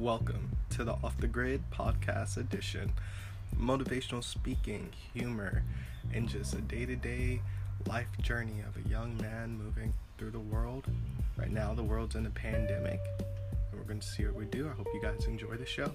Welcome to the Off the Grid Podcast Edition. Motivational speaking, humor, and just a day to day life journey of a young man moving through the world. Right now, the world's in a pandemic, and we're going to see what we do. I hope you guys enjoy the show.